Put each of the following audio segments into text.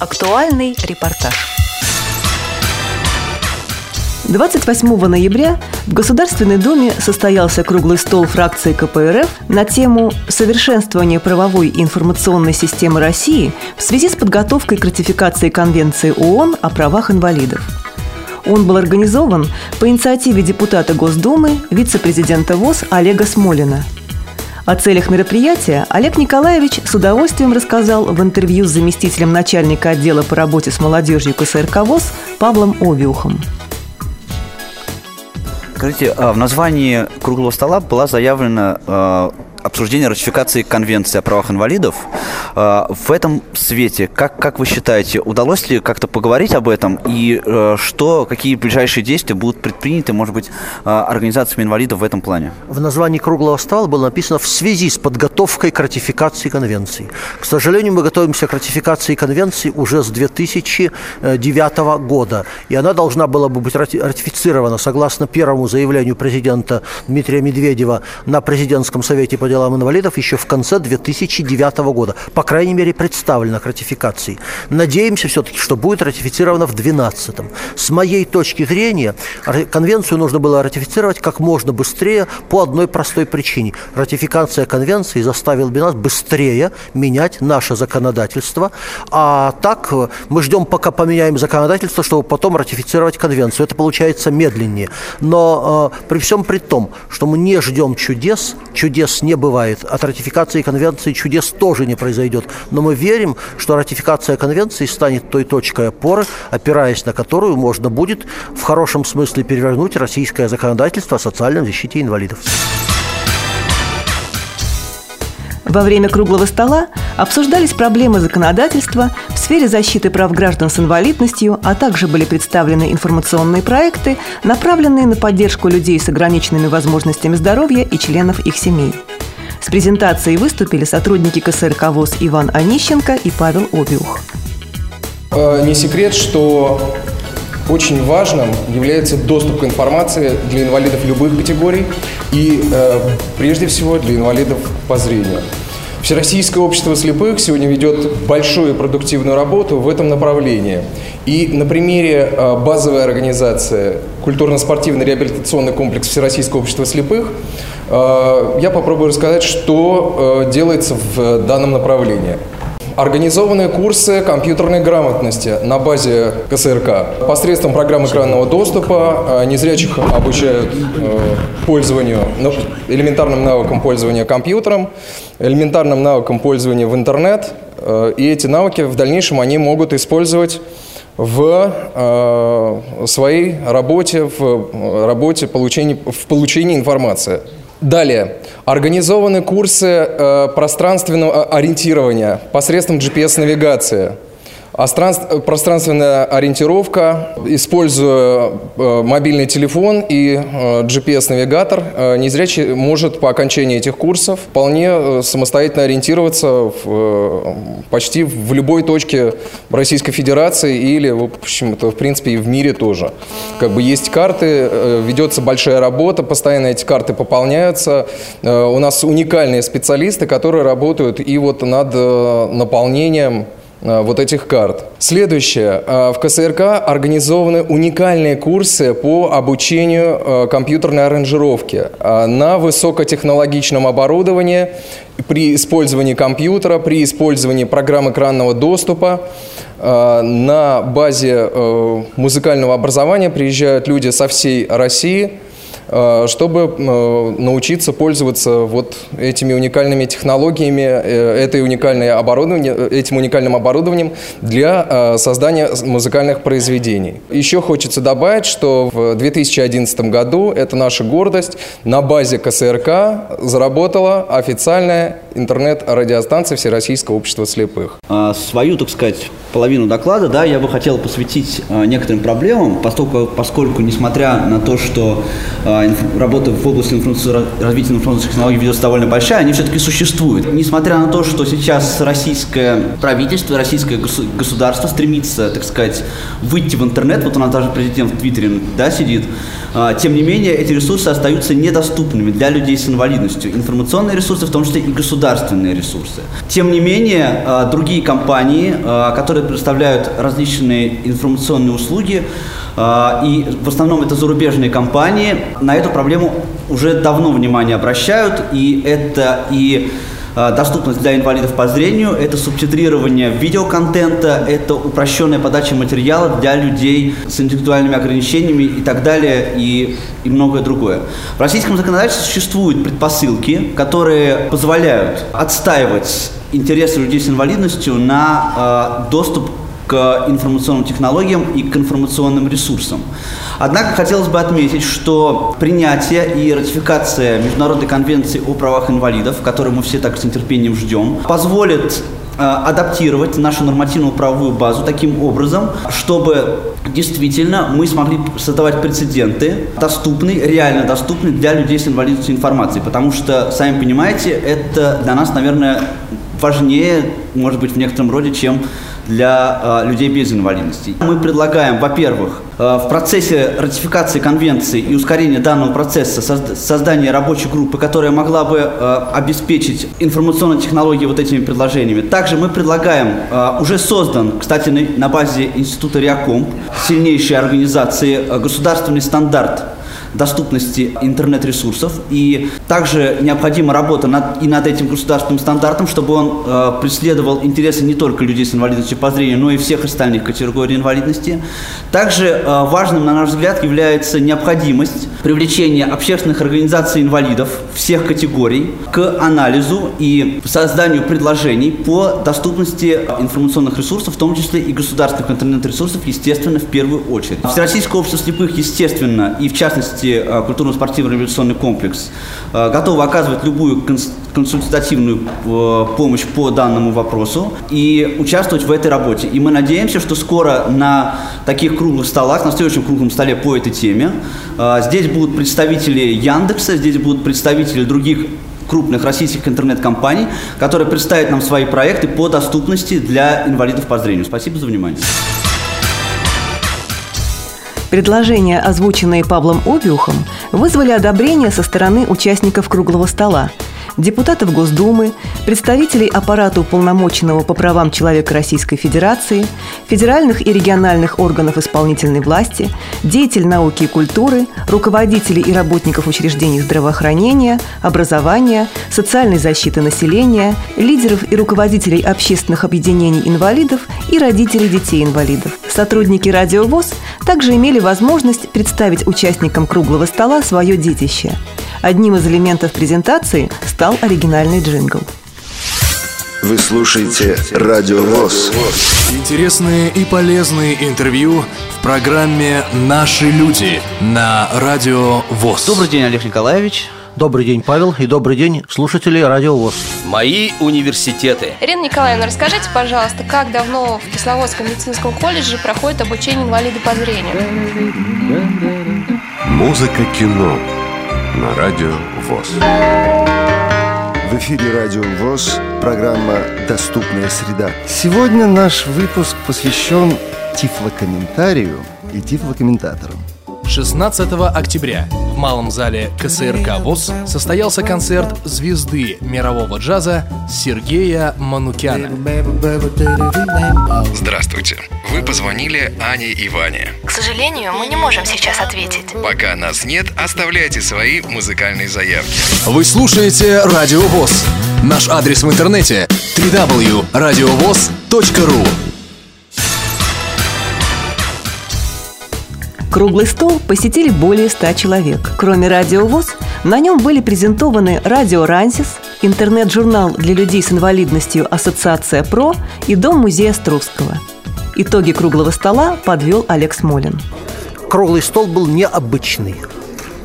Актуальный репортаж. 28 ноября в Государственной Думе состоялся круглый стол фракции КПРФ на тему «Совершенствование правовой информационной системы России в связи с подготовкой к ратификации Конвенции ООН о правах инвалидов». Он был организован по инициативе депутата Госдумы, вице-президента ВОЗ Олега Смолина – о целях мероприятия Олег Николаевич с удовольствием рассказал в интервью с заместителем начальника отдела по работе с молодежью КСРК ВОЗ Павлом Обиухом. Скажите, а в названии круглого стола была заявлена а, обсуждение ратификации Конвенции о правах инвалидов. А, в этом свете, как, как вы считаете, удалось ли как-то поговорить об этом и э, что, какие ближайшие действия будут предприняты, может быть, а, организациями инвалидов в этом плане? В названии круглого стола было написано «в связи с подготовкой к ратификации Конвенции». К сожалению, мы готовимся к ратификации Конвенции уже с 2009 года, и она должна была бы быть ратифицирована согласно первому заявлению президента Дмитрия Медведева на президентском совете по делам инвалидов еще в конце 2009 года. По крайней мере, представлена к ратификации. Надеемся все-таки, что будет ратифицировано в 2012. С моей точки зрения, конвенцию нужно было ратифицировать как можно быстрее по одной простой причине. Ратификация конвенции заставила бы нас быстрее менять наше законодательство. А так мы ждем, пока поменяем законодательство, чтобы потом ратифицировать конвенцию. Это получается медленнее. Но э, при всем при том, что мы не ждем чудес, чудес не бывает. От ратификации конвенции чудес тоже не произойдет. Но мы верим, что ратификация конвенции станет той точкой опоры, опираясь на которую можно будет в хорошем смысле перевернуть российское законодательство о социальной защите инвалидов. Во время круглого стола обсуждались проблемы законодательства в сфере защиты прав граждан с инвалидностью, а также были представлены информационные проекты, направленные на поддержку людей с ограниченными возможностями здоровья и членов их семей. С презентацией выступили сотрудники КСРК ВОЗ Иван Онищенко и Павел Обиух. Э, не секрет, что очень важным является доступ к информации для инвалидов любых категорий и, э, прежде всего, для инвалидов по зрению. Всероссийское общество слепых сегодня ведет большую продуктивную работу в этом направлении. И на примере э, базовой организации культурно-спортивный реабилитационный комплекс Всероссийского общества слепых я попробую рассказать, что э, делается в данном направлении. Организованные курсы компьютерной грамотности на базе КСРК. Посредством программы экранного доступа незрячих обучают пользованию, ну, элементарным навыкам пользования компьютером, элементарным навыкам пользования в интернет. И эти навыки в дальнейшем они могут использовать в э, своей работе, в э, работе получения, в получении информации. Далее. Организованы курсы э, пространственного ориентирования посредством GPS-навигации – Пространственная ориентировка, используя э, мобильный телефон и э, GPS-навигатор, э, незрячий может по окончании этих курсов вполне самостоятельно ориентироваться в, почти в любой точке Российской Федерации или, в общем-то, в принципе, и в мире тоже. Как бы есть карты, ведется большая работа, постоянно эти карты пополняются. У нас уникальные специалисты, которые работают и вот над наполнением Э, вот этих карт. Следующее. Э, в КСРК организованы уникальные курсы по обучению э, компьютерной аранжировки на высокотехнологичном оборудовании при использовании компьютера, при использовании программ экранного доступа. На базе музыкального образования приезжают люди со всей России – Э, чтобы э, научиться пользоваться вот этими уникальными технологиями, э, этой уникальной оборудование, этим уникальным оборудованием для создания музыкальных произведений. Еще хочется добавить, что в 2011 году, это наша гордость, на базе КСРК заработала официальная интернет-радиостанция Всероссийского общества слепых. А, свою, так сказать, половину доклада да, я бы хотел посвятить некоторым проблемам, поскольку, поскольку несмотря на то, что работа в области развития информационных технологий ведется довольно большая, они все-таки существуют. Несмотря на то, что сейчас российское правительство, российское государство стремится, так сказать, выйти в интернет, вот у нас даже президент в Твиттере да, сидит, а, тем не менее, эти ресурсы остаются недоступными для людей с инвалидностью. Информационные ресурсы, в том числе и государственные ресурсы. Тем не менее, а, другие компании, а, которые предоставляют различные информационные услуги, и в основном это зарубежные компании, на эту проблему уже давно внимание обращают, и это и Э, доступность для инвалидов по зрению, это субтитрирование видеоконтента, это упрощенная подача материала для людей с интеллектуальными ограничениями и так далее, и, и многое другое. В российском законодательстве существуют предпосылки, которые позволяют отстаивать интересы людей с инвалидностью на э, доступ к информационным технологиям и к информационным ресурсам. Однако хотелось бы отметить, что принятие и ратификация Международной конвенции о правах инвалидов, которую мы все так с нетерпением ждем, позволит э, адаптировать нашу нормативную правовую базу таким образом, чтобы действительно мы смогли создавать прецеденты, доступные, реально доступные для людей с инвалидностью информации. Потому что, сами понимаете, это для нас, наверное, важнее, может быть, в некотором роде, чем для э, людей без инвалидности. Мы предлагаем, во-первых, э, в процессе ратификации конвенции и ускорения данного процесса созда- создание рабочей группы, которая могла бы э, обеспечить информационные технологии вот этими предложениями. Также мы предлагаем, уже создан, кстати, на, базе Института Реаком, сильнейшей организации, государственный стандарт доступности интернет-ресурсов. И также необходима работа над, и над этим государственным стандартом, чтобы он э, преследовал интересы не только людей с инвалидностью по зрению, но и всех остальных категорий инвалидности. Также э, важным, на наш взгляд, является необходимость привлечения общественных организаций инвалидов всех категорий к анализу и созданию предложений по доступности информационных ресурсов, в том числе и государственных интернет-ресурсов, естественно, в первую очередь. Всероссийское общество слепых, естественно, и в частности э, культурно-спортивный революционный комплекс э, готовы оказывать любую консультативную э, помощь по данному вопросу и участвовать в этой работе. И мы надеемся, что скоро на таких круглых столах, на следующем круглом столе по этой теме, здесь будут представители Яндекса, здесь будут представители других крупных российских интернет-компаний, которые представят нам свои проекты по доступности для инвалидов по зрению. Спасибо за внимание. Предложения, озвученные Павлом Обиухом, вызвали одобрение со стороны участников круглого стола – депутатов Госдумы, представителей аппарата уполномоченного по правам человека Российской Федерации, федеральных и региональных органов исполнительной власти, деятель науки и культуры, руководителей и работников учреждений здравоохранения, образования, социальной защиты населения, лидеров и руководителей общественных объединений инвалидов и родителей детей-инвалидов. Сотрудники «Радио ВОЗ» также имели возможность представить участникам круглого стола свое детище. Одним из элементов презентации стал оригинальный джингл. Вы слушаете Радио ВОЗ. Интересные и полезные интервью в программе «Наши люди» на Радио ВОЗ. Добрый день, Олег Николаевич. Добрый день, Павел, и добрый день, слушатели Радио ВОЗ. Мои университеты. Ирина Николаевна, расскажите, пожалуйста, как давно в Кисловодском медицинском колледже проходит обучение инвалида по зрению? Музыка кино на Радио ВОЗ. В эфире Радио ВОЗ, программа «Доступная среда». Сегодня наш выпуск посвящен тифлокомментарию и тифлокомментаторам. 16 октября в малом зале КСРК ВОЗ состоялся концерт звезды мирового джаза Сергея Манукяна. Здравствуйте. Вы позвонили Ане и Ване. К сожалению, мы не можем сейчас ответить. Пока нас нет, оставляйте свои музыкальные заявки. Вы слушаете Радио ВОЗ. Наш адрес в интернете www.radiovoz.ru Круглый стол посетили более ста человек. Кроме «Радио ВОЗ», на нем были презентованы «Радио Рансис», интернет-журнал для людей с инвалидностью «Ассоциация ПРО» и Дом-музей Островского. Итоги круглого стола подвел Олег Смолин. Круглый стол был необычный.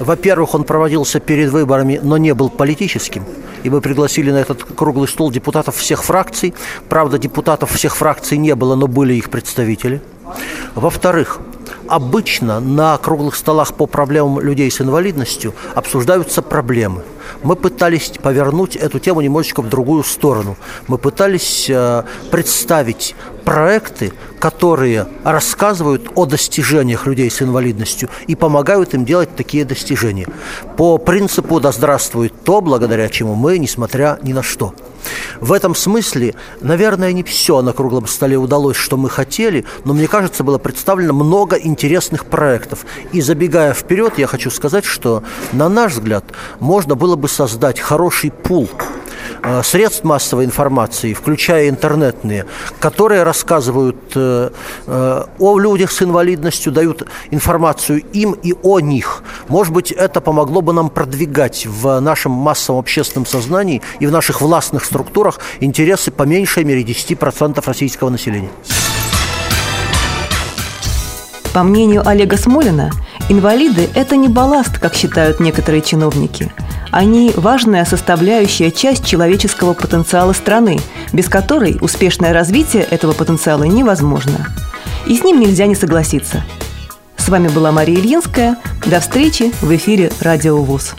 Во-первых, он проводился перед выборами, но не был политическим. И мы пригласили на этот круглый стол депутатов всех фракций. Правда, депутатов всех фракций не было, но были их представители. Во-вторых, обычно на круглых столах по проблемам людей с инвалидностью обсуждаются проблемы. Мы пытались повернуть эту тему немножечко в другую сторону. Мы пытались э, представить проекты, которые рассказывают о достижениях людей с инвалидностью и помогают им делать такие достижения. По принципу «да здравствует то, благодаря чему мы, несмотря ни на что». В этом смысле, наверное, не все на круглом столе удалось, что мы хотели, но мне кажется, было представлено много интересных проектов. И забегая вперед, я хочу сказать, что, на наш взгляд, можно было бы создать хороший пул средств массовой информации, включая интернетные, которые рассказывают э, э, о людях с инвалидностью, дают информацию им и о них. Может быть, это помогло бы нам продвигать в нашем массовом общественном сознании и в наших властных структурах интересы по меньшей мере 10% российского населения. По мнению Олега Смолина, инвалиды – это не балласт, как считают некоторые чиновники – они – важная составляющая часть человеческого потенциала страны, без которой успешное развитие этого потенциала невозможно. И с ним нельзя не согласиться. С вами была Мария Ильинская. До встречи в эфире «Радио ВУЗ».